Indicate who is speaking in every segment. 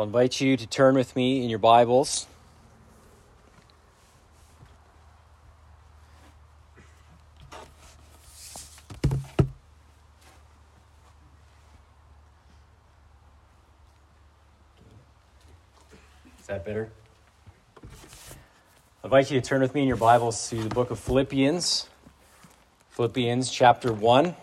Speaker 1: I'll invite you to turn with me in your Bibles. Is that better? I invite you to turn with me in your Bibles to the book of Philippians, Philippians chapter 1.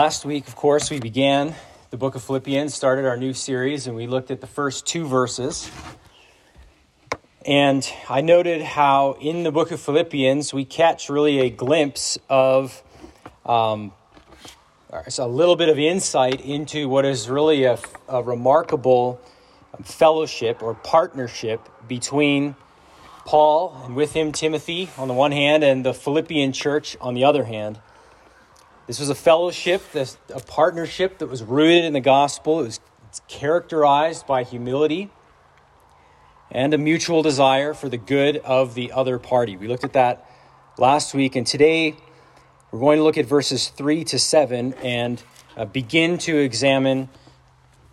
Speaker 1: Last week, of course, we began the book of Philippians, started our new series, and we looked at the first two verses. And I noted how in the book of Philippians we catch really a glimpse of um, a little bit of insight into what is really a, a remarkable fellowship or partnership between Paul and with him Timothy on the one hand and the Philippian church on the other hand. This was a fellowship, a partnership that was rooted in the gospel. It was characterized by humility and a mutual desire for the good of the other party. We looked at that last week, and today we're going to look at verses 3 to 7 and uh, begin to examine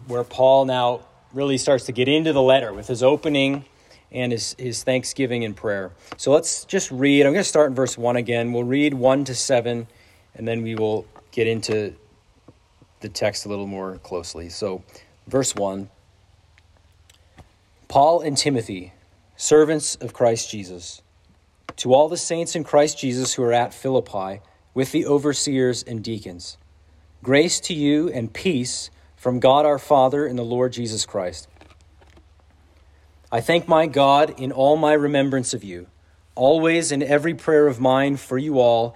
Speaker 1: where Paul now really starts to get into the letter with his opening and his, his thanksgiving and prayer. So let's just read. I'm going to start in verse 1 again. We'll read 1 to 7 and then we will get into the text a little more closely. So, verse 1 Paul and Timothy, servants of Christ Jesus, to all the saints in Christ Jesus who are at Philippi, with the overseers and deacons, grace to you and peace from God our Father and the Lord Jesus Christ. I thank my God in all my remembrance of you, always in every prayer of mine for you all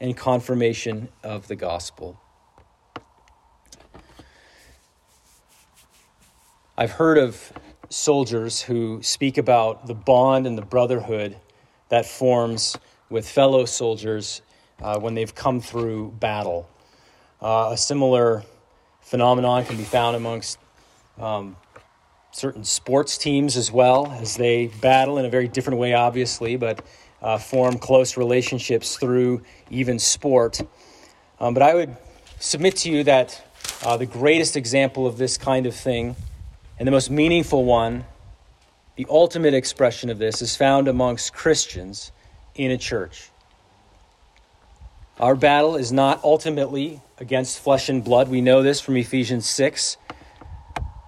Speaker 1: and confirmation of the gospel. I've heard of soldiers who speak about the bond and the brotherhood that forms with fellow soldiers uh, when they've come through battle. Uh, a similar phenomenon can be found amongst um, certain sports teams as well as they battle in a very different way, obviously, but uh, form close relationships through even sport. Um, but I would submit to you that uh, the greatest example of this kind of thing and the most meaningful one, the ultimate expression of this, is found amongst Christians in a church. Our battle is not ultimately against flesh and blood. We know this from Ephesians 6.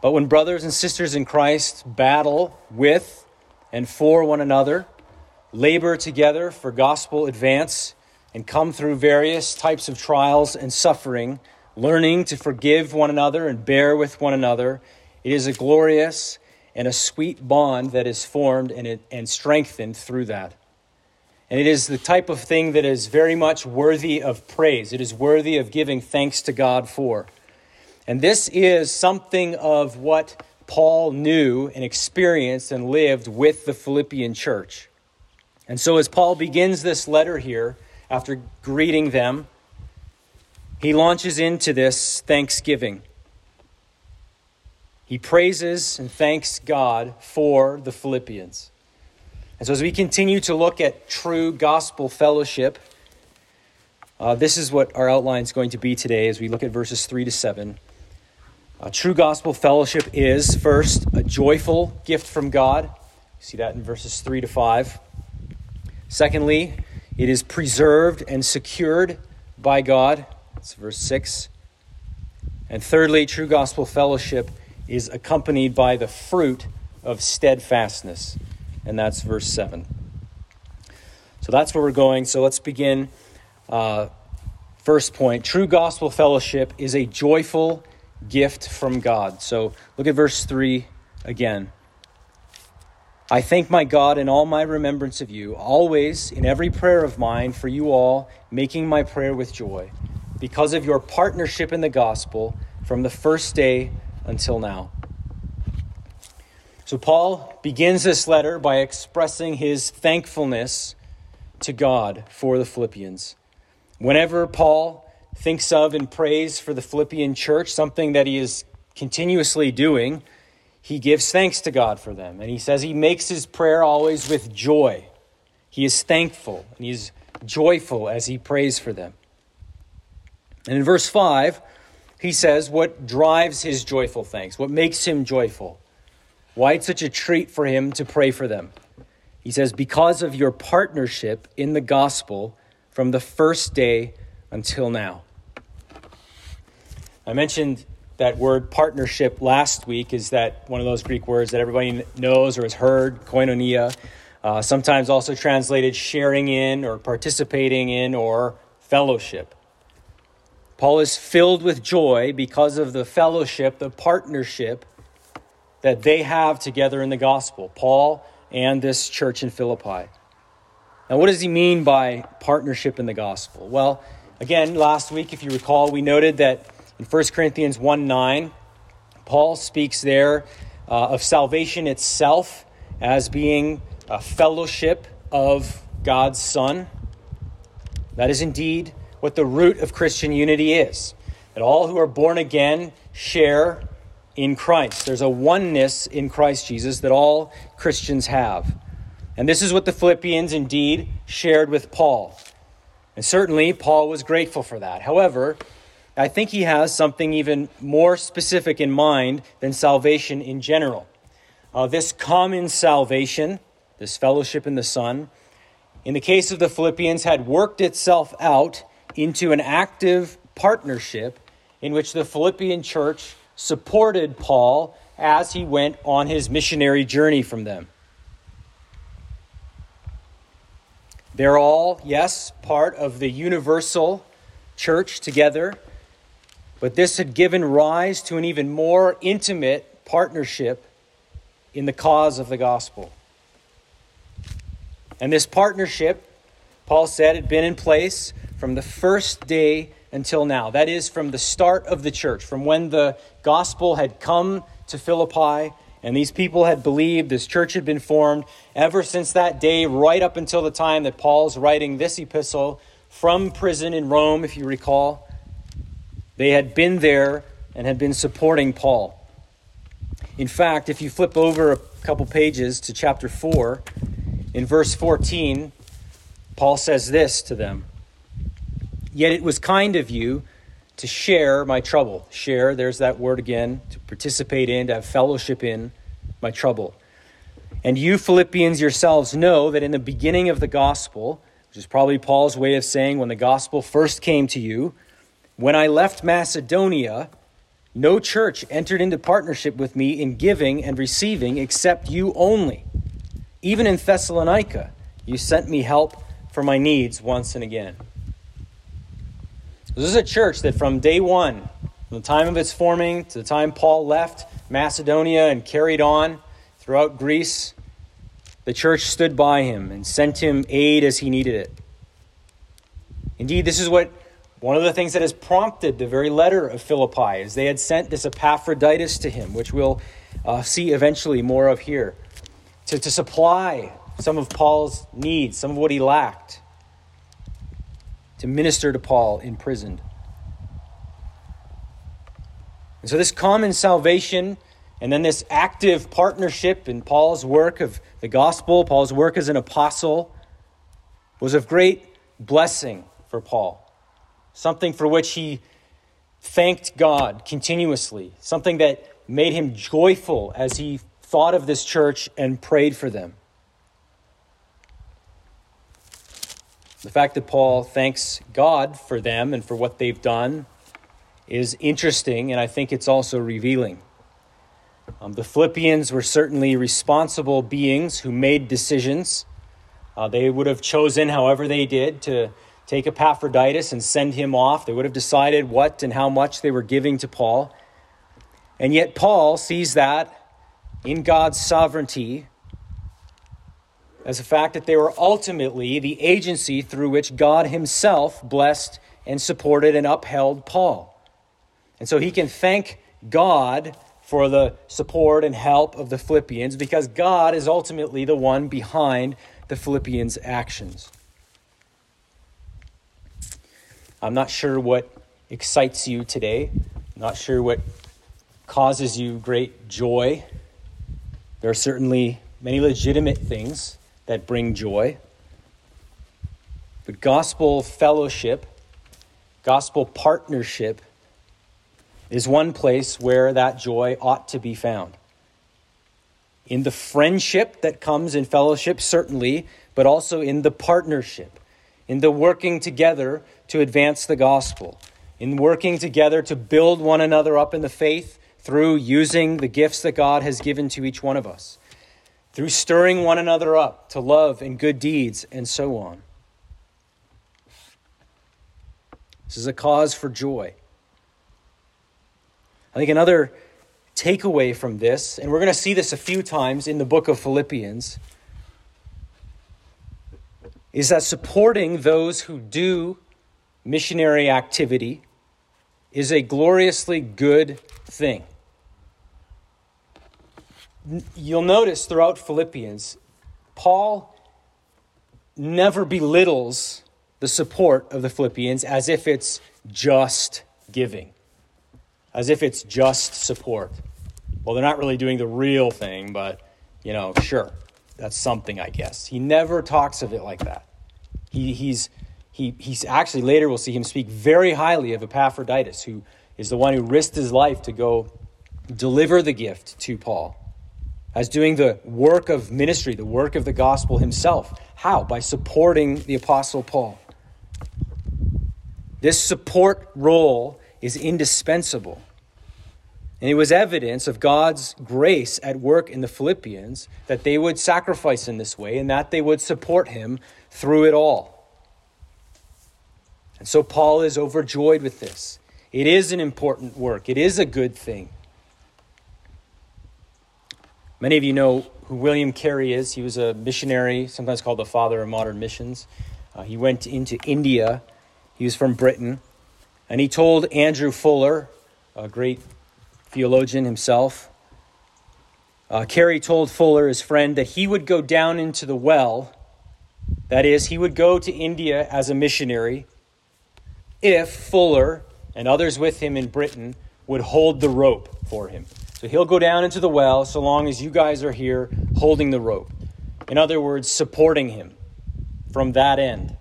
Speaker 1: But when brothers and sisters in Christ battle with and for one another, labor together for gospel advance, and come through various types of trials and suffering, learning to forgive one another and bear with one another, it is a glorious and a sweet bond that is formed and, and strengthened through that. And it is the type of thing that is very much worthy of praise. It is worthy of giving thanks to God for. And this is something of what Paul knew and experienced and lived with the Philippian church. And so, as Paul begins this letter here, after greeting them, he launches into this thanksgiving. He praises and thanks God for the Philippians. And so, as we continue to look at true gospel fellowship, uh, this is what our outline is going to be today as we look at verses 3 to 7. Uh, true gospel fellowship is, first, a joyful gift from God. You see that in verses 3 to 5. Secondly, it is preserved and secured by God. That's verse 6. And thirdly, true gospel fellowship is accompanied by the fruit of steadfastness. And that's verse 7. So that's where we're going. So let's begin. Uh, first point true gospel fellowship is a joyful gift from God. So look at verse 3 again. I thank my God in all my remembrance of you, always in every prayer of mine for you all, making my prayer with joy, because of your partnership in the gospel from the first day until now. So, Paul begins this letter by expressing his thankfulness to God for the Philippians. Whenever Paul thinks of and prays for the Philippian church, something that he is continuously doing, he gives thanks to God for them. And he says he makes his prayer always with joy. He is thankful and he's joyful as he prays for them. And in verse 5, he says what drives his joyful thanks, what makes him joyful, why it's such a treat for him to pray for them. He says, Because of your partnership in the gospel from the first day until now. I mentioned that word partnership last week is that one of those Greek words that everybody knows or has heard, koinonia, uh, sometimes also translated sharing in or participating in or fellowship. Paul is filled with joy because of the fellowship, the partnership that they have together in the gospel, Paul and this church in Philippi. Now, what does he mean by partnership in the gospel? Well, again, last week, if you recall, we noted that in 1 Corinthians 1 9, Paul speaks there uh, of salvation itself as being a fellowship of God's Son. That is indeed what the root of Christian unity is. That all who are born again share in Christ. There's a oneness in Christ Jesus that all Christians have. And this is what the Philippians indeed shared with Paul. And certainly, Paul was grateful for that. However, I think he has something even more specific in mind than salvation in general. Uh, this common salvation, this fellowship in the Son, in the case of the Philippians, had worked itself out into an active partnership in which the Philippian church supported Paul as he went on his missionary journey from them. They're all, yes, part of the universal church together but this had given rise to an even more intimate partnership in the cause of the gospel. And this partnership, Paul said, had been in place from the first day until now. That is, from the start of the church, from when the gospel had come to Philippi and these people had believed, this church had been formed. Ever since that day, right up until the time that Paul's writing this epistle from prison in Rome, if you recall. They had been there and had been supporting Paul. In fact, if you flip over a couple pages to chapter 4, in verse 14, Paul says this to them Yet it was kind of you to share my trouble. Share, there's that word again, to participate in, to have fellowship in my trouble. And you, Philippians, yourselves know that in the beginning of the gospel, which is probably Paul's way of saying when the gospel first came to you, when I left Macedonia, no church entered into partnership with me in giving and receiving except you only. Even in Thessalonica, you sent me help for my needs once and again. This is a church that from day one, from the time of its forming to the time Paul left Macedonia and carried on throughout Greece, the church stood by him and sent him aid as he needed it. Indeed, this is what one of the things that has prompted the very letter of Philippi is they had sent this Epaphroditus to him, which we'll uh, see eventually more of here, to, to supply some of Paul's needs, some of what he lacked, to minister to Paul imprisoned. And so, this common salvation and then this active partnership in Paul's work of the gospel, Paul's work as an apostle, was of great blessing for Paul something for which he thanked God continuously, something that made him joyful as he thought of this church and prayed for them. The fact that Paul thanks God for them and for what they've done is interesting, and I think it's also revealing. Um, the Philippians were certainly responsible beings who made decisions. Uh, they would have chosen, however, they did, to take Epaphroditus and send him off. They would have decided what and how much they were giving to Paul. And yet, Paul sees that in God's sovereignty, as the fact that they were ultimately the agency through which God Himself blessed and supported and upheld Paul. And so he can thank God for the support and help of the Philippians because God is ultimately the one behind the Philippians' actions. I'm not sure what excites you today, I'm not sure what causes you great joy. There are certainly many legitimate things that bring joy. But gospel fellowship, gospel partnership, is one place where that joy ought to be found. In the friendship that comes in fellowship, certainly, but also in the partnership, in the working together to advance the gospel, in working together to build one another up in the faith through using the gifts that God has given to each one of us, through stirring one another up to love and good deeds, and so on. This is a cause for joy. I think another takeaway from this, and we're going to see this a few times in the book of Philippians, is that supporting those who do missionary activity is a gloriously good thing. You'll notice throughout Philippians, Paul never belittles the support of the Philippians as if it's just giving as if it's just support. Well, they're not really doing the real thing, but, you know, sure, that's something, I guess. He never talks of it like that. He, he's, he, he's actually, later we'll see him speak very highly of Epaphroditus, who is the one who risked his life to go deliver the gift to Paul, as doing the work of ministry, the work of the gospel himself. How? By supporting the Apostle Paul. This support role is indispensable. And it was evidence of God's grace at work in the Philippians that they would sacrifice in this way and that they would support him through it all. And so Paul is overjoyed with this. It is an important work, it is a good thing. Many of you know who William Carey is. He was a missionary, sometimes called the father of modern missions. Uh, he went into India, he was from Britain. And he told Andrew Fuller, a great theologian himself, uh, Carey told Fuller, his friend, that he would go down into the well. That is, he would go to India as a missionary if Fuller and others with him in Britain would hold the rope for him. So he'll go down into the well so long as you guys are here holding the rope. In other words, supporting him from that end.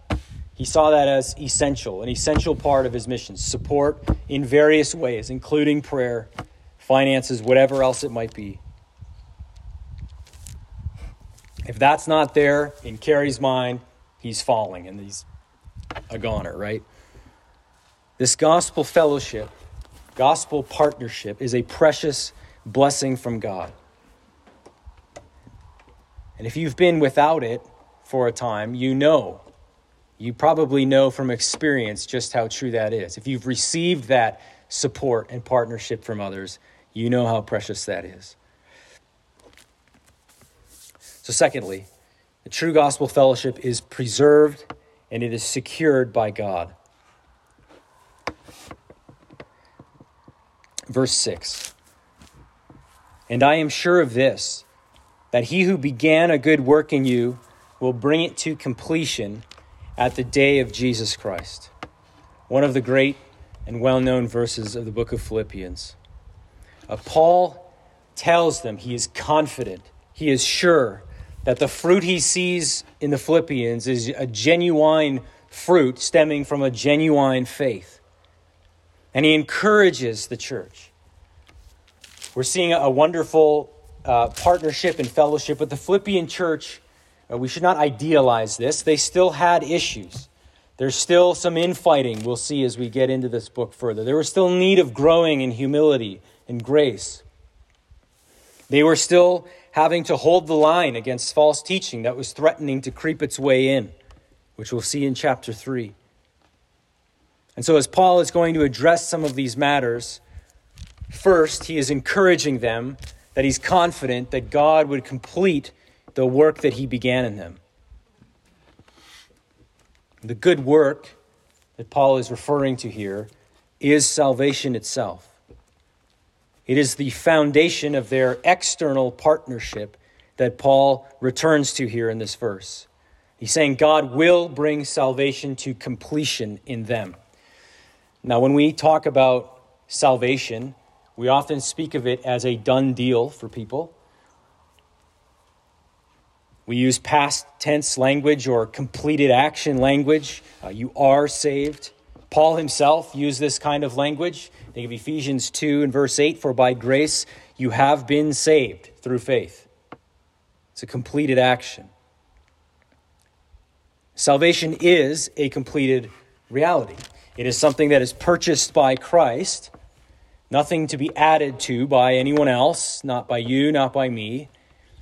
Speaker 1: He saw that as essential, an essential part of his mission support in various ways, including prayer, finances, whatever else it might be. If that's not there in Carey's mind, he's falling and he's a goner, right? This gospel fellowship, gospel partnership is a precious blessing from God. And if you've been without it for a time, you know you probably know from experience just how true that is. If you've received that support and partnership from others, you know how precious that is. So, secondly, the true gospel fellowship is preserved and it is secured by God. Verse 6 And I am sure of this, that he who began a good work in you will bring it to completion at the day of Jesus Christ. One of the great and well known verses of the book of Philippians. Uh, Paul tells them he is confident, he is sure that the fruit he sees in the Philippians is a genuine fruit stemming from a genuine faith. And he encourages the church. We're seeing a wonderful uh, partnership and fellowship with the Philippian church uh, we should not idealize this. They still had issues. There's still some infighting we'll see as we get into this book further. There was still need of growing in humility and grace. They were still having to hold the line against false teaching that was threatening to creep its way in, which we'll see in chapter 3. And so, as Paul is going to address some of these matters, first, he is encouraging them that he's confident that God would complete the work that he began in them. The good work that Paul is referring to here is salvation itself. It is the foundation of their external partnership that Paul returns to here in this verse. He's saying God will bring salvation to completion in them. Now, when we talk about salvation, we often speak of it as a done deal for people. We use past tense language or completed action language. Uh, you are saved. Paul himself used this kind of language. Think of Ephesians 2 and verse 8 For by grace you have been saved through faith. It's a completed action. Salvation is a completed reality. It is something that is purchased by Christ, nothing to be added to by anyone else, not by you, not by me.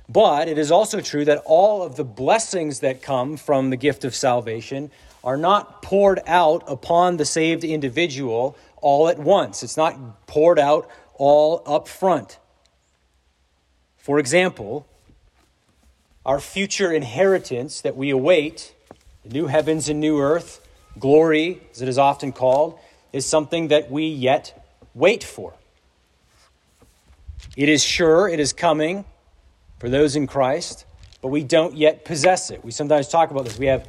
Speaker 1: But it is also true that all of the blessings that come from the gift of salvation are not poured out upon the saved individual all at once. It's not poured out all up front. For example, our future inheritance that we await, the new heavens and new earth, glory, as it is often called, is something that we yet wait for. It is sure, it is coming, for those in Christ, but we don't yet possess it. We sometimes talk about this. We have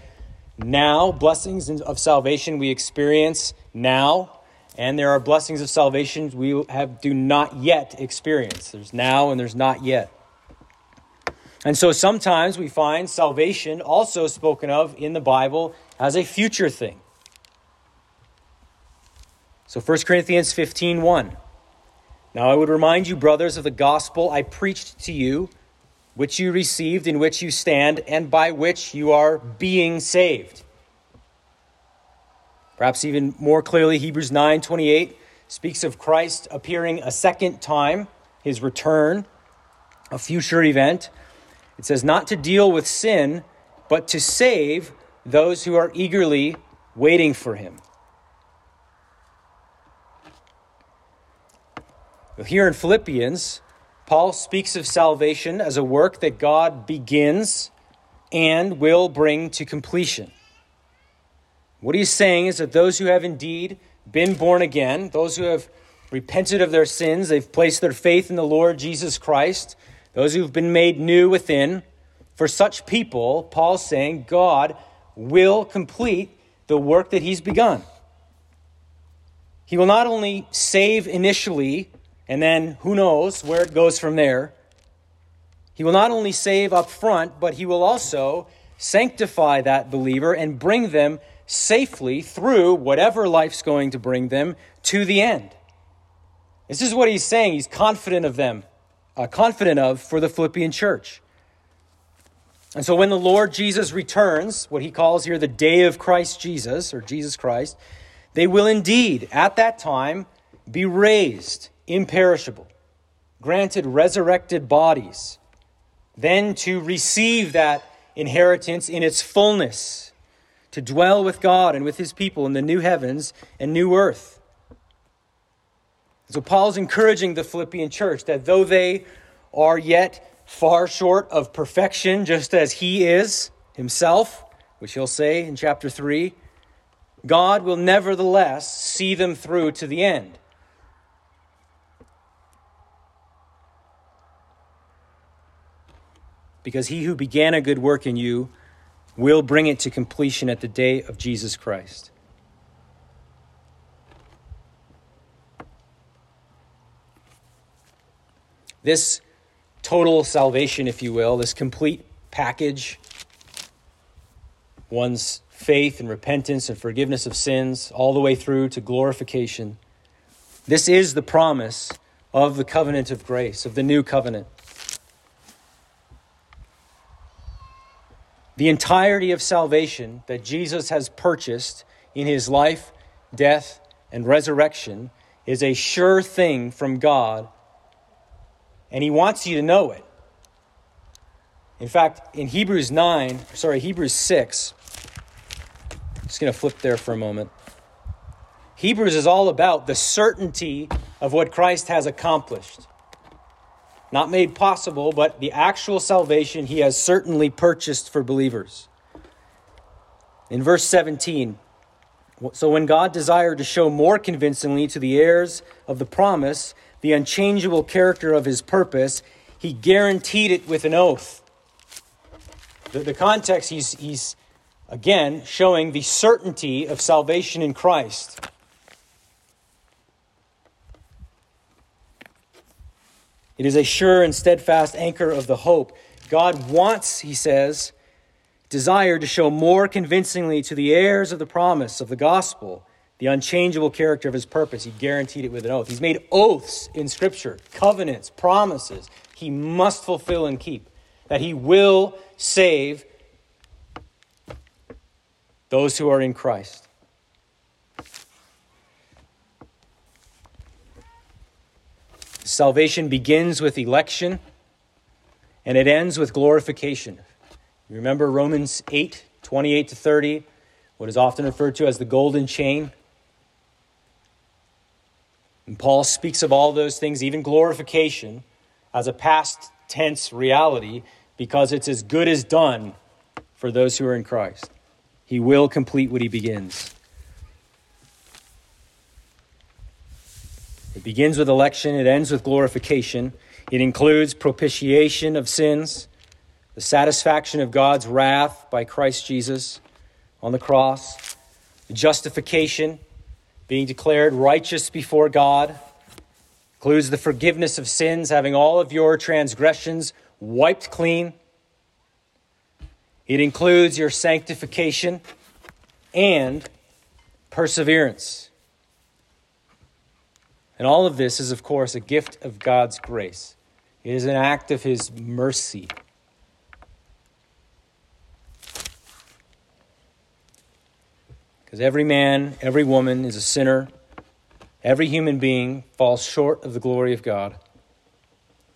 Speaker 1: now blessings of salvation we experience now, and there are blessings of salvation we have do not yet experience. There's now and there's not yet. And so sometimes we find salvation also spoken of in the Bible as a future thing. So 1 Corinthians 15 1. Now I would remind you, brothers, of the gospel I preached to you which you received, in which you stand, and by which you are being saved. Perhaps even more clearly, Hebrews 9 28 speaks of Christ appearing a second time, his return, a future event. It says, not to deal with sin, but to save those who are eagerly waiting for him. Here in Philippians, Paul speaks of salvation as a work that God begins and will bring to completion. What he's saying is that those who have indeed been born again, those who have repented of their sins, they've placed their faith in the Lord Jesus Christ, those who've been made new within, for such people, Paul's saying God will complete the work that he's begun. He will not only save initially and then who knows where it goes from there. He will not only save up front, but he will also sanctify that believer and bring them safely through whatever life's going to bring them to the end. This is what he's saying. He's confident of them, uh, confident of for the Philippian church. And so when the Lord Jesus returns, what he calls here the day of Christ Jesus, or Jesus Christ, they will indeed, at that time, be raised imperishable, granted resurrected bodies, then to receive that inheritance in its fullness, to dwell with God and with his people in the new heavens and new earth. So, Paul's encouraging the Philippian church that though they are yet far short of perfection, just as he is himself, which he'll say in chapter 3, God will nevertheless see them through to the end. Because he who began a good work in you will bring it to completion at the day of Jesus Christ. This total salvation, if you will, this complete package, one's faith and repentance and forgiveness of sins, all the way through to glorification. This is the promise of the covenant of grace, of the new covenant. The entirety of salvation that Jesus has purchased in his life, death, and resurrection is a sure thing from God, and he wants you to know it. In fact, in Hebrews 9, sorry, Hebrews 6, I'm just going to flip there for a moment. Hebrews is all about the certainty of what Christ has accomplished. Not made possible, but the actual salvation he has certainly purchased for believers. In verse 17, so when God desired to show more convincingly to the heirs of the promise the unchangeable character of his purpose, he guaranteed it with an oath. The, the context, he's, he's again showing the certainty of salvation in Christ. It is a sure and steadfast anchor of the hope. God wants, he says, desire to show more convincingly to the heirs of the promise of the gospel the unchangeable character of his purpose. He guaranteed it with an oath. He's made oaths in Scripture, covenants, promises he must fulfill and keep, that he will save those who are in Christ. Salvation begins with election and it ends with glorification. You remember Romans 8 28 to 30, what is often referred to as the golden chain? And Paul speaks of all those things, even glorification, as a past tense reality because it's as good as done for those who are in Christ. He will complete what he begins. It begins with election, it ends with glorification. It includes propitiation of sins, the satisfaction of God's wrath by Christ Jesus on the cross, justification, being declared righteous before God, includes the forgiveness of sins, having all of your transgressions wiped clean. It includes your sanctification and perseverance. And all of this is, of course, a gift of God's grace. It is an act of His mercy. Because every man, every woman is a sinner. Every human being falls short of the glory of God.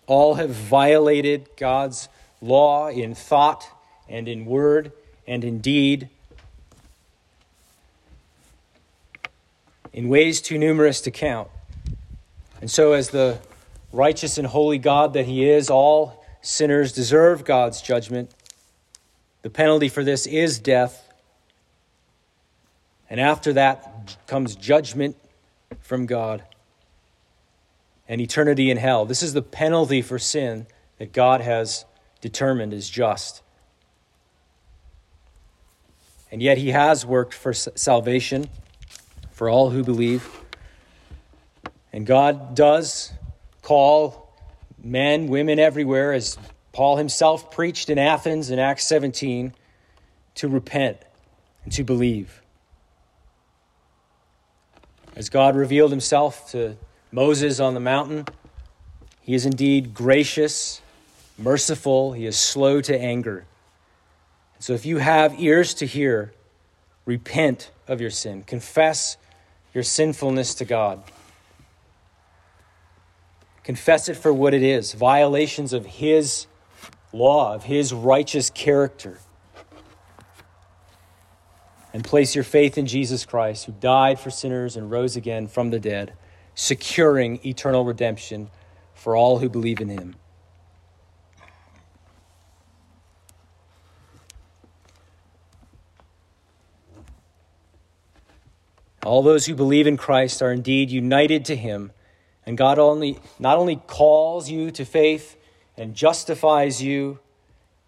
Speaker 1: All have violated God's law in thought and in word and in deed in ways too numerous to count. And so, as the righteous and holy God that He is, all sinners deserve God's judgment. The penalty for this is death. And after that comes judgment from God and eternity in hell. This is the penalty for sin that God has determined is just. And yet, He has worked for salvation for all who believe. And God does call men, women everywhere, as Paul himself preached in Athens in Acts 17, to repent and to believe. As God revealed himself to Moses on the mountain, he is indeed gracious, merciful, he is slow to anger. So if you have ears to hear, repent of your sin, confess your sinfulness to God. Confess it for what it is violations of His law, of His righteous character and place your faith in Jesus Christ, who died for sinners and rose again from the dead, securing eternal redemption for all who believe in him. All those who believe in Christ are indeed united to him, and God only not only calls you to faith and justifies you,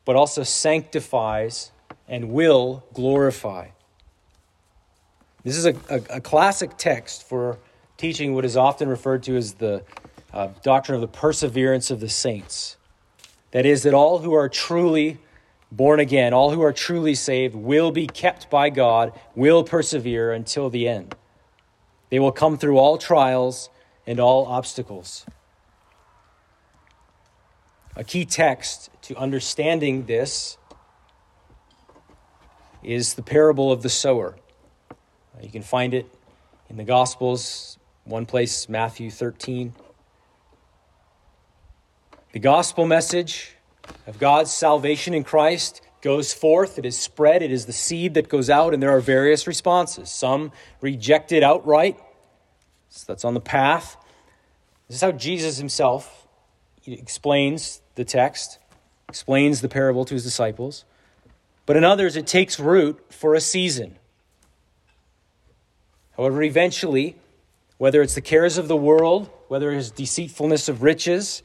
Speaker 1: but also sanctifies and will glorify. This is a, a, a classic text for teaching what is often referred to as the uh, doctrine of the perseverance of the saints. That is, that all who are truly born again, all who are truly saved, will be kept by God, will persevere until the end. They will come through all trials and all obstacles. A key text to understanding this is the parable of the sower. Uh, you can find it in the Gospels, one place, Matthew 13. The gospel message of God's salvation in Christ goes forth, it is spread, it is the seed that goes out, and there are various responses. Some reject it outright, so that's on the path. This is how Jesus himself explains the text, explains the parable to his disciples. But in others, it takes root for a season. However, eventually, whether it's the cares of the world, whether it's deceitfulness of riches,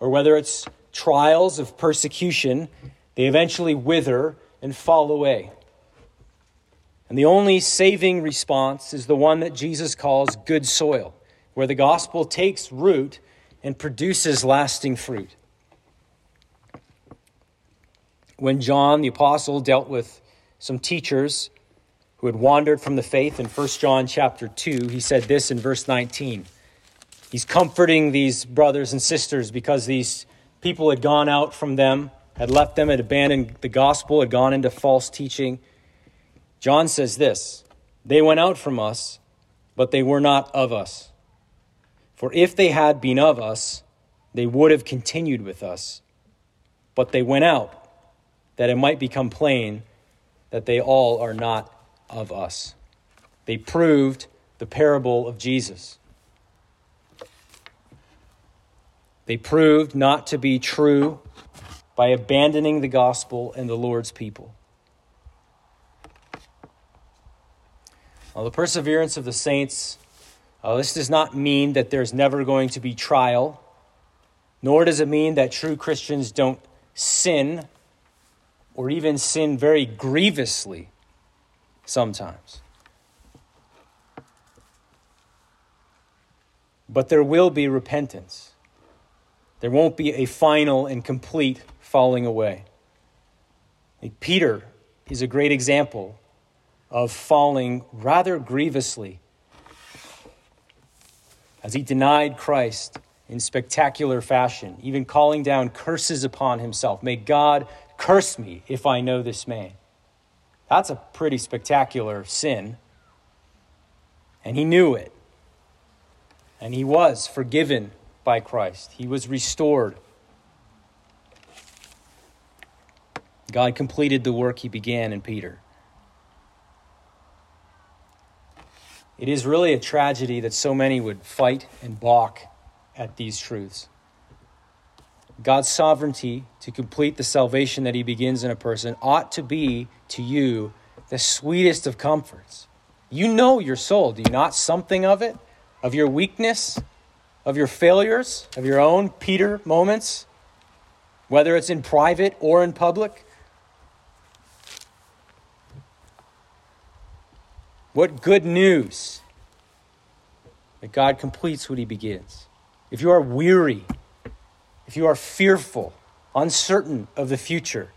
Speaker 1: or whether it's trials of persecution, they eventually wither and fall away. And the only saving response is the one that Jesus calls good soil, where the gospel takes root and produces lasting fruit. When John the apostle dealt with some teachers who had wandered from the faith in 1 John chapter 2, he said this in verse 19. He's comforting these brothers and sisters because these people had gone out from them, had left them, had abandoned the gospel, had gone into false teaching. John says this They went out from us, but they were not of us. For if they had been of us, they would have continued with us. But they went out, that it might become plain that they all are not of us. They proved the parable of Jesus. They proved not to be true by abandoning the gospel and the Lord's people. Now, the perseverance of the saints, uh, this does not mean that there's never going to be trial, nor does it mean that true Christians don't sin or even sin very grievously sometimes. But there will be repentance. There won't be a final and complete falling away. Peter is a great example of falling rather grievously as he denied Christ in spectacular fashion, even calling down curses upon himself. May God curse me if I know this man. That's a pretty spectacular sin. And he knew it. And he was forgiven by Christ, he was restored. God completed the work he began in Peter. It is really a tragedy that so many would fight and balk at these truths. God's sovereignty to complete the salvation that he begins in a person ought to be to you the sweetest of comforts. You know your soul, do you not? Something of it, of your weakness, of your failures, of your own Peter moments, whether it's in private or in public. What good news that God completes what he begins. If you are weary, if you are fearful, uncertain of the future,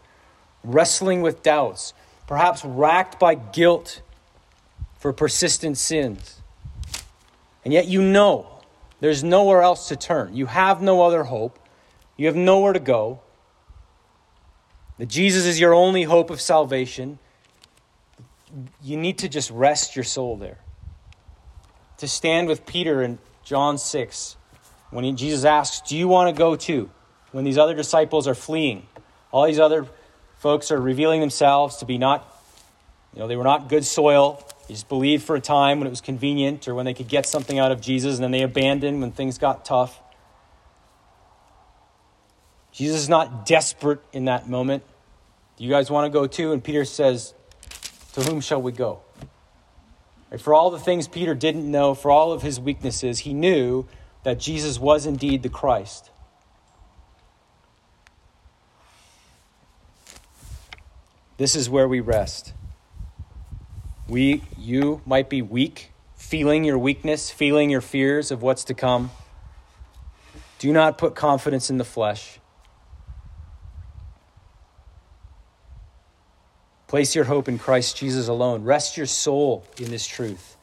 Speaker 1: wrestling with doubts, perhaps racked by guilt for persistent sins, and yet you know there's nowhere else to turn, you have no other hope, you have nowhere to go, that Jesus is your only hope of salvation you need to just rest your soul there. To stand with Peter in John 6, when he, Jesus asks, Do you want to go too? When these other disciples are fleeing, all these other folks are revealing themselves to be not, you know, they were not good soil. They just believed for a time when it was convenient or when they could get something out of Jesus, and then they abandoned when things got tough. Jesus is not desperate in that moment. Do you guys want to go too? And Peter says, to whom shall we go? For all the things Peter didn't know, for all of his weaknesses, he knew that Jesus was indeed the Christ. This is where we rest. We, you might be weak, feeling your weakness, feeling your fears of what's to come. Do not put confidence in the flesh. Place your hope in Christ Jesus alone. Rest your soul in this truth.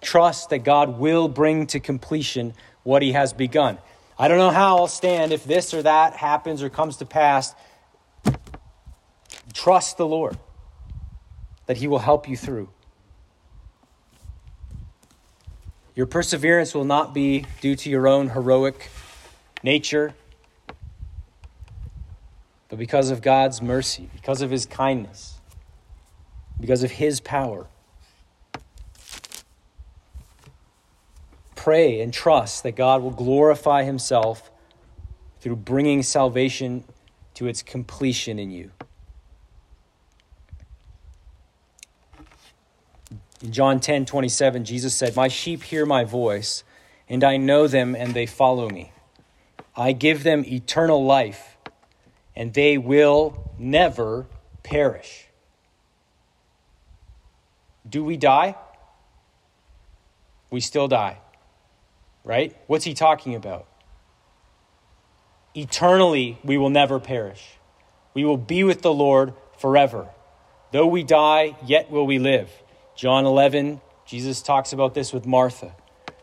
Speaker 1: Trust that God will bring to completion what he has begun. I don't know how I'll stand if this or that happens or comes to pass. Trust the Lord that he will help you through. Your perseverance will not be due to your own heroic nature, but because of God's mercy, because of his kindness because of His power. Pray and trust that God will glorify Himself through bringing salvation to its completion in you. In John 10 27, Jesus said, My sheep hear my voice, and I know them, and they follow me. I give them eternal life, and they will never perish. Do we die? We still die. Right? What's he talking about? Eternally, we will never perish. We will be with the Lord forever. Though we die, yet will we live. John 11, Jesus talks about this with Martha.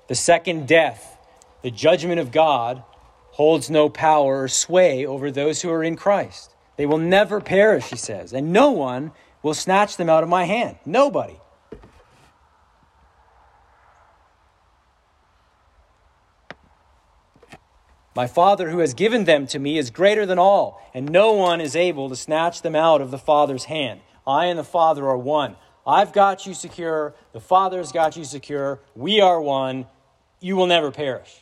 Speaker 1: The second death, the judgment of God, holds no power or sway over those who are in Christ. They will never perish, he says, and no one will snatch them out of my hand. Nobody. My Father who has given them to me is greater than all, and no one is able to snatch them out of the Father's hand. I and the Father are one. I've got you secure. The Father's got you secure. We are one. You will never perish.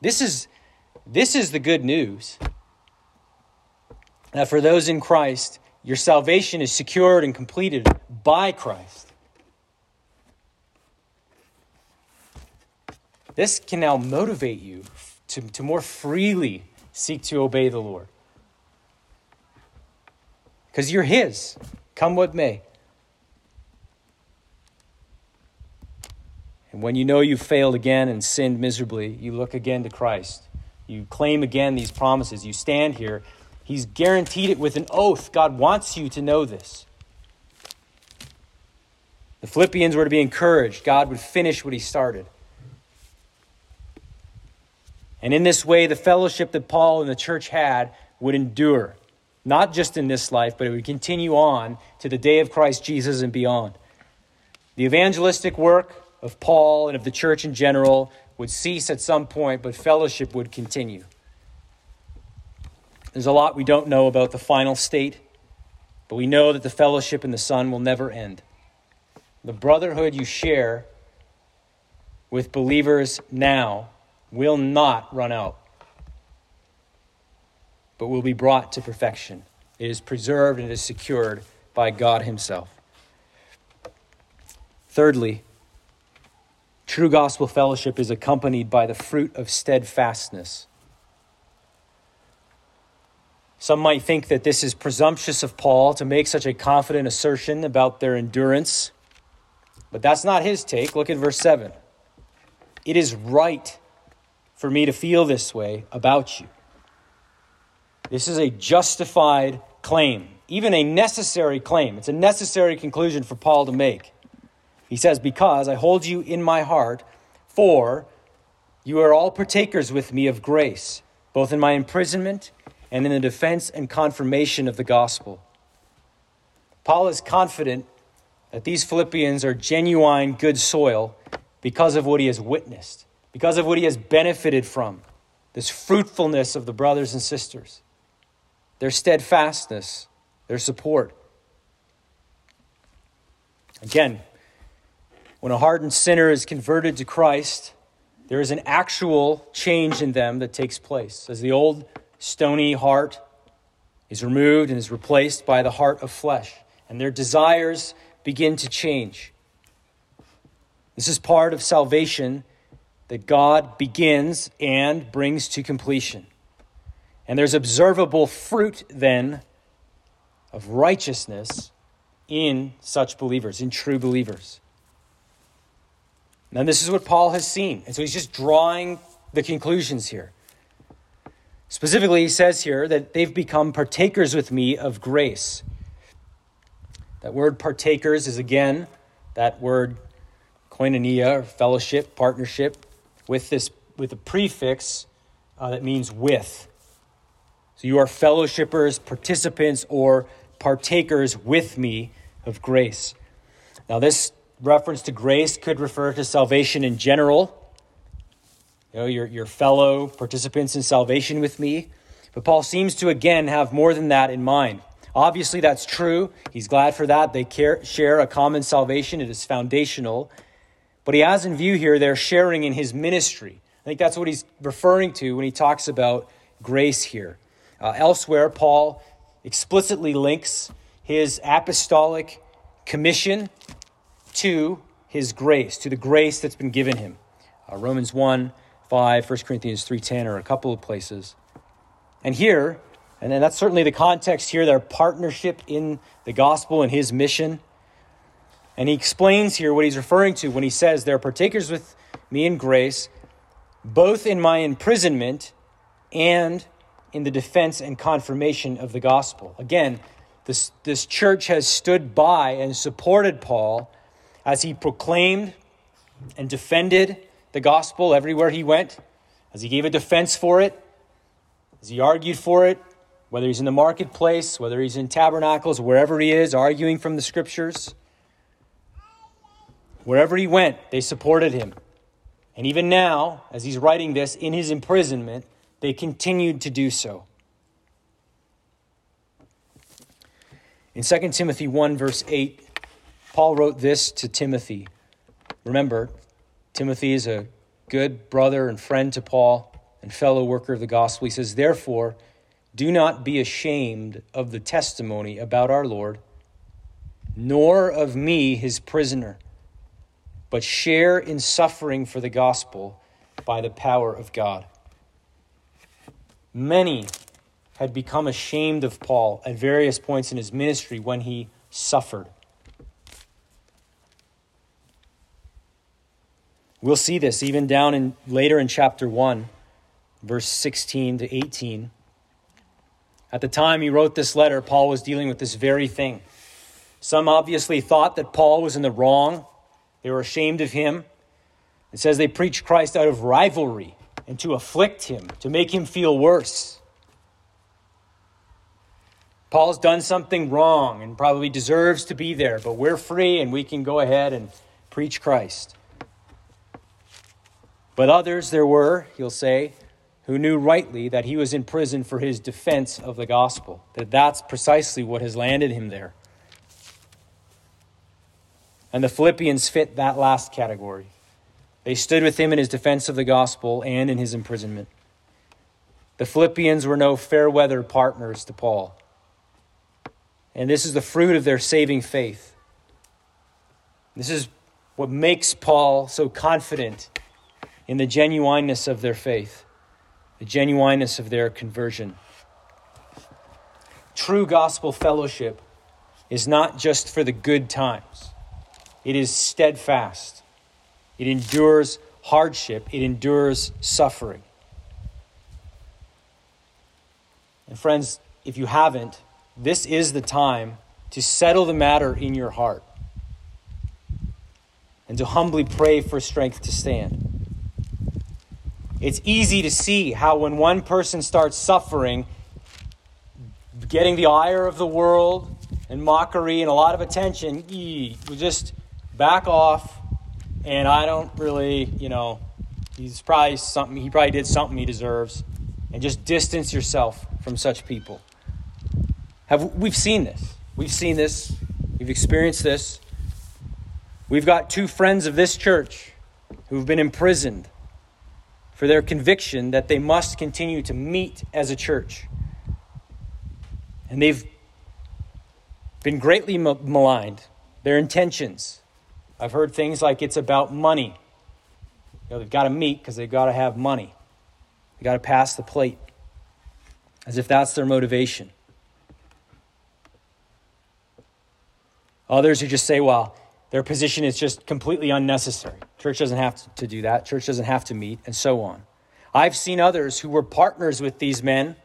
Speaker 1: This is, this is the good news that for those in Christ, your salvation is secured and completed by Christ. This can now motivate you to, to more freely seek to obey the Lord. Because you're His, come what may. And when you know you've failed again and sinned miserably, you look again to Christ. You claim again these promises. You stand here He's guaranteed it with an oath. God wants you to know this. The Philippians were to be encouraged. God would finish what he started. And in this way, the fellowship that Paul and the church had would endure, not just in this life, but it would continue on to the day of Christ Jesus and beyond. The evangelistic work of Paul and of the church in general would cease at some point, but fellowship would continue. There's a lot we don't know about the final state, but we know that the fellowship in the Son will never end. The brotherhood you share with believers now will not run out, but will be brought to perfection. It is preserved and it is secured by God Himself. Thirdly, true gospel fellowship is accompanied by the fruit of steadfastness. Some might think that this is presumptuous of Paul to make such a confident assertion about their endurance, but that's not his take. Look at verse 7. It is right for me to feel this way about you. This is a justified claim, even a necessary claim. It's a necessary conclusion for Paul to make. He says, Because I hold you in my heart, for you are all partakers with me of grace, both in my imprisonment and in the defense and confirmation of the gospel. Paul is confident that these Philippians are genuine good soil because of what he has witnessed, because of what he has benefited from, this fruitfulness of the brothers and sisters, their steadfastness, their support. Again, when a hardened sinner is converted to Christ, there is an actual change in them that takes place. As the old stony heart is removed and is replaced by the heart of flesh, and their desires begin to change. This is part of salvation that God begins and brings to completion. And there's observable fruit then of righteousness in such believers, in true believers. And this is what Paul has seen. And so he's just drawing the conclusions here. Specifically, he says here that they've become partakers with me of grace. That word partakers is again that word koinonia, or fellowship, partnership, with this with a prefix uh, that means with. So you are fellowshippers, participants, or partakers with me of grace. Now, this reference to grace could refer to salvation in general, know, your, your fellow participants in salvation with me. But Paul seems to again have more than that in mind. Obviously, that's true. He's glad for that. They care, share a common salvation, it is foundational. But he has in view here they're sharing in his ministry. I think that's what he's referring to when he talks about grace here. Uh, elsewhere, Paul explicitly links his apostolic commission to his grace, to the grace that's been given him. Uh, Romans 1 5, 1 Corinthians 3.10 are a couple of places. And here, and then that's certainly the context here, their partnership in the gospel and his mission. And he explains here what he's referring to when he says, They're partakers with me in grace, both in my imprisonment and in the defense and confirmation of the gospel. Again, this, this church has stood by and supported Paul as he proclaimed and defended the gospel everywhere he went, as he gave a defense for it, as he argued for it, whether he's in the marketplace, whether he's in tabernacles, wherever he is, arguing from the scriptures. Wherever he went, they supported him. And even now, as he's writing this in his imprisonment, they continued to do so. In 2 Timothy 1, verse 8, Paul wrote this to Timothy. Remember, Timothy is a good brother and friend to Paul and fellow worker of the gospel. He says, Therefore, do not be ashamed of the testimony about our Lord, nor of me, his prisoner, but share in suffering for the gospel by the power of God. Many had become ashamed of Paul at various points in his ministry when he suffered. We'll see this even down in later in chapter 1, verse 16 to 18. At the time he wrote this letter, Paul was dealing with this very thing. Some obviously thought that Paul was in the wrong. They were ashamed of him. It says they preached Christ out of rivalry and to afflict him, to make him feel worse. Paul's done something wrong and probably deserves to be there, but we're free and we can go ahead and preach Christ. But others there were, he'll say, who knew rightly that he was in prison for his defense of the gospel, that that's precisely what has landed him there. And the Philippians fit that last category. They stood with him in his defense of the gospel and in his imprisonment. The Philippians were no fair weather partners to Paul. And this is the fruit of their saving faith. This is what makes Paul so confident in the genuineness of their faith, the genuineness of their conversion. True gospel fellowship is not just for the good times, it is steadfast, it endures hardship, it endures suffering. And, friends, if you haven't, this is the time to settle the matter in your heart and to humbly pray for strength to stand. It's easy to see how when one person starts suffering, getting the ire of the world and mockery and a lot of attention, we just back off. And I don't really, you know, he's probably something, he probably did something he deserves. And just distance yourself from such people. Have, we've seen this. We've seen this. We've experienced this. We've got two friends of this church who've been imprisoned for their conviction that they must continue to meet as a church. And they've been greatly maligned. Their intentions. I've heard things like it's about money. You know, they've got to meet because they've got to have money. They've got to pass the plate. As if that's their motivation. Others who just say, well, their position is just completely unnecessary. Church doesn't have to do that. Church doesn't have to meet, and so on. I've seen others who were partners with these men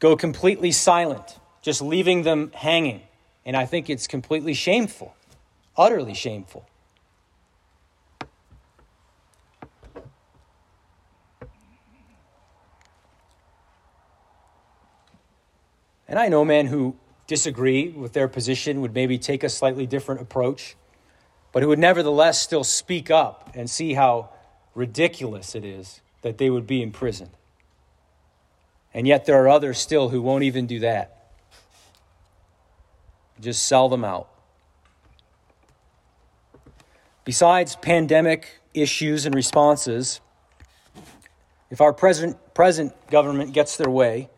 Speaker 1: go completely silent, just leaving them hanging. And I think it's completely shameful, utterly shameful. And I know men who disagree with their position, would maybe take a slightly different approach but who would nevertheless still speak up and see how ridiculous it is that they would be imprisoned. And yet there are others still who won't even do that. just sell them out. Besides pandemic issues and responses, if our present, present government gets their way,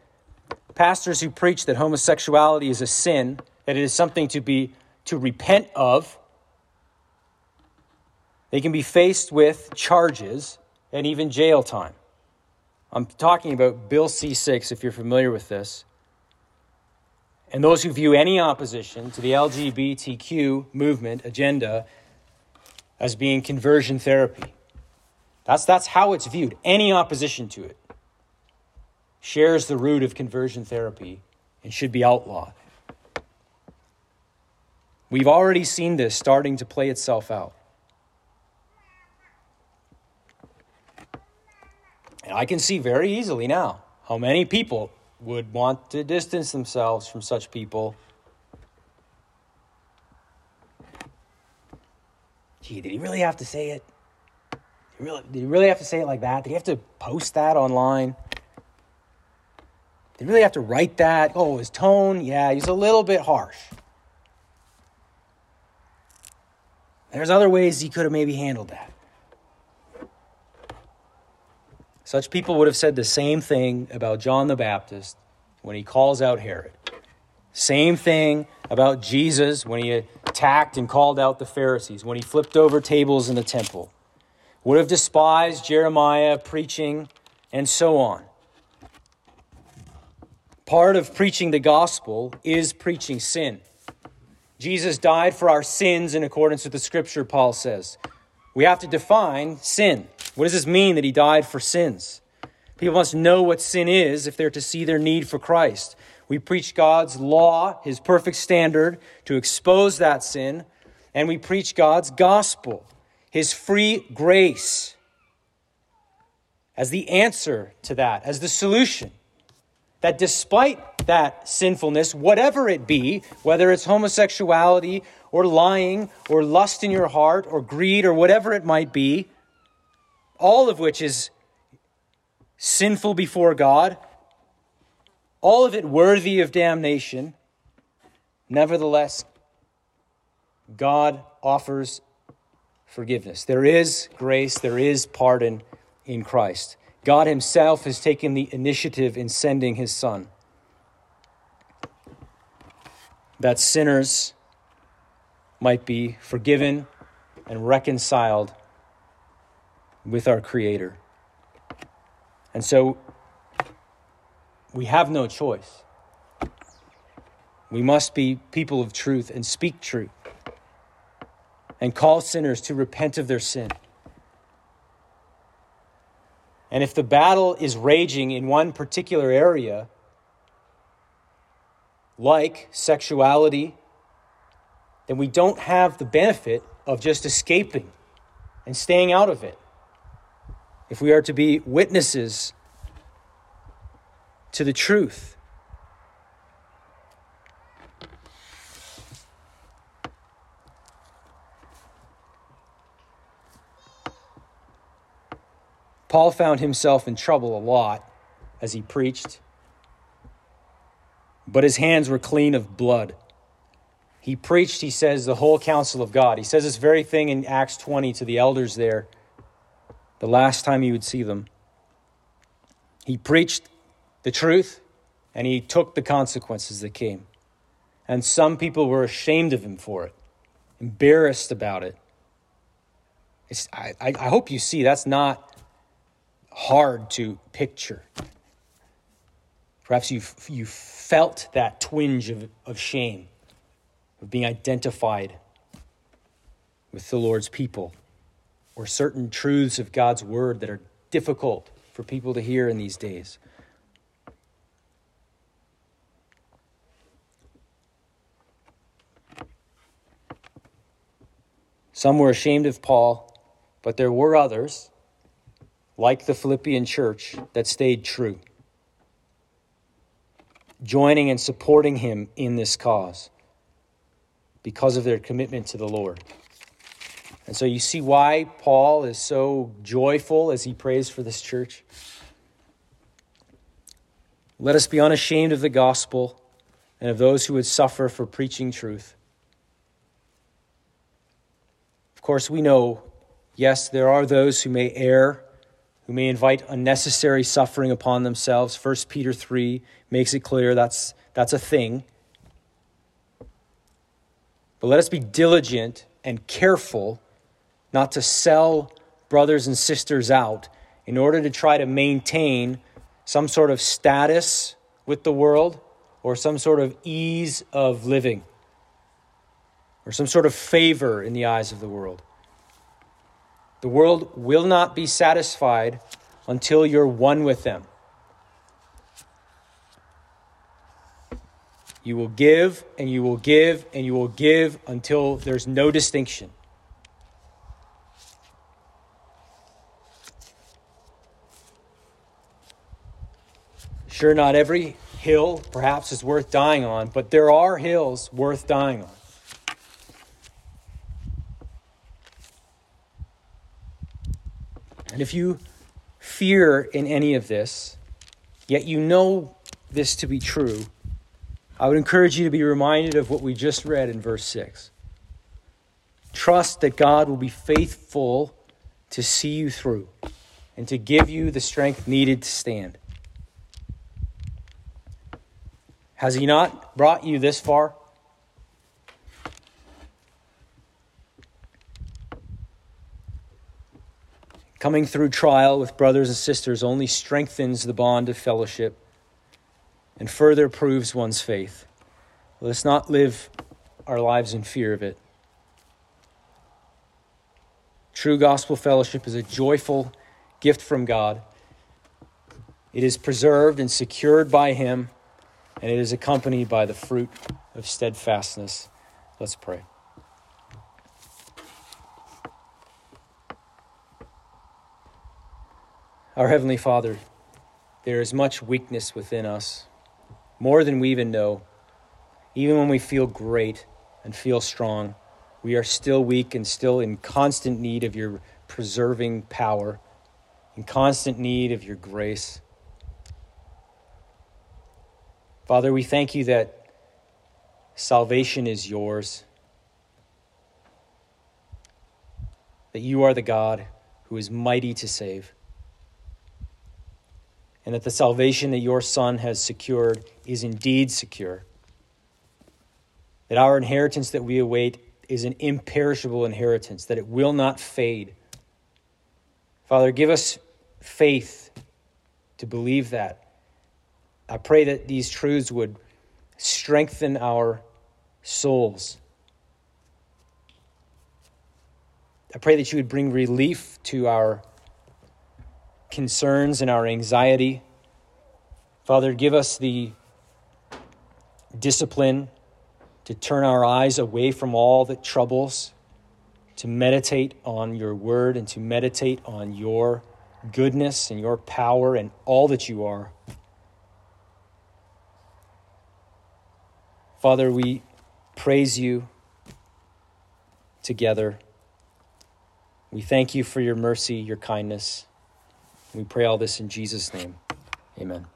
Speaker 1: pastors who preach that homosexuality is a sin, that it is something to be to repent of, they can be faced with charges and even jail time. I'm talking about Bill C 6, if you're familiar with this. And those who view any opposition to the LGBTQ movement agenda as being conversion therapy. That's, that's how it's viewed. Any opposition to it shares the root of conversion therapy and should be outlawed. We've already seen this starting to play itself out. And I can see very easily now how many people would want to distance themselves from such people. Gee, did he really have to say it? Did he really, did he really have to say it like that? Did he have to post that online? Did he really have to write that? Oh, his tone, yeah, he's a little bit harsh. There's other ways he could have maybe handled that. Such people would have said the same thing about John the Baptist when he calls out Herod. Same thing about Jesus when he attacked and called out the Pharisees, when he flipped over tables in the temple. Would have despised Jeremiah preaching and so on. Part of preaching the gospel is preaching sin. Jesus died for our sins in accordance with the scripture, Paul says. We have to define sin. What does this mean that he died for sins? People must know what sin is if they're to see their need for Christ. We preach God's law, his perfect standard, to expose that sin, and we preach God's gospel, his free grace, as the answer to that, as the solution. That despite that sinfulness, whatever it be, whether it's homosexuality or lying or lust in your heart or greed or whatever it might be, all of which is sinful before God, all of it worthy of damnation, nevertheless, God offers forgiveness. There is grace, there is pardon in Christ. God Himself has taken the initiative in sending His Son. That sinners might be forgiven and reconciled with our Creator. And so we have no choice. We must be people of truth and speak truth and call sinners to repent of their sin. And if the battle is raging in one particular area, like sexuality, then we don't have the benefit of just escaping and staying out of it if we are to be witnesses to the truth. Paul found himself in trouble a lot as he preached, but his hands were clean of blood. He preached, he says, the whole counsel of God. He says this very thing in Acts 20 to the elders there the last time he would see them. He preached the truth and he took the consequences that came. And some people were ashamed of him for it, embarrassed about it. I, I, I hope you see that's not hard to picture. Perhaps you you felt that twinge of, of shame, of being identified with the Lord's people or certain truths of God's word that are difficult for people to hear in these days. Some were ashamed of Paul, but there were others, like the Philippian church, that stayed true, joining and supporting him in this cause because of their commitment to the Lord. And so you see why Paul is so joyful as he prays for this church. Let us be unashamed of the gospel, and of those who would suffer for preaching truth. Of course, we know, yes, there are those who may err, who may invite unnecessary suffering upon themselves. 1 Peter 3 makes it clear that's, that's a thing. But let us be diligent and careful not to sell brothers and sisters out in order to try to maintain some sort of status with the world or some sort of ease of living or some sort of favor in the eyes of the world. The world will not be satisfied until you're one with them. You will give and you will give and you will give until there's no distinction. Sure, not every hill perhaps is worth dying on, but there are hills worth dying on. And if you fear in any of this, yet you know this to be true, I would encourage you to be reminded of what we just read in verse 6. Trust that God will be faithful to see you through and to give you the strength needed to stand. Has He not brought you this far? Coming through trial with brothers and sisters only strengthens the bond of fellowship and further proves one's faith. Let us not live our lives in fear of it. True gospel fellowship is a joyful gift from God. It is preserved and secured by Him, and it is accompanied by the fruit of steadfastness. Let's pray. Our Heavenly Father, there is much weakness within us, more than we even know. Even when we feel great and feel strong, we are still weak and still in constant need of your preserving power, in constant need of your grace. Father, we thank you that salvation is yours, that you are the God who is mighty to save and that the salvation that your Son has secured is indeed secure. That our inheritance that we await is an imperishable inheritance, that it will not fade. Father, give us faith to believe that. I pray that these truths would strengthen our souls. I pray that you would bring relief to our concerns and our anxiety. Father, give us the discipline to turn our eyes away from all that troubles, to meditate on your word and to meditate on your goodness and your power and all that you are. Father, we praise you together. We thank you for your mercy, your kindness. We pray all this in Jesus' name. Amen.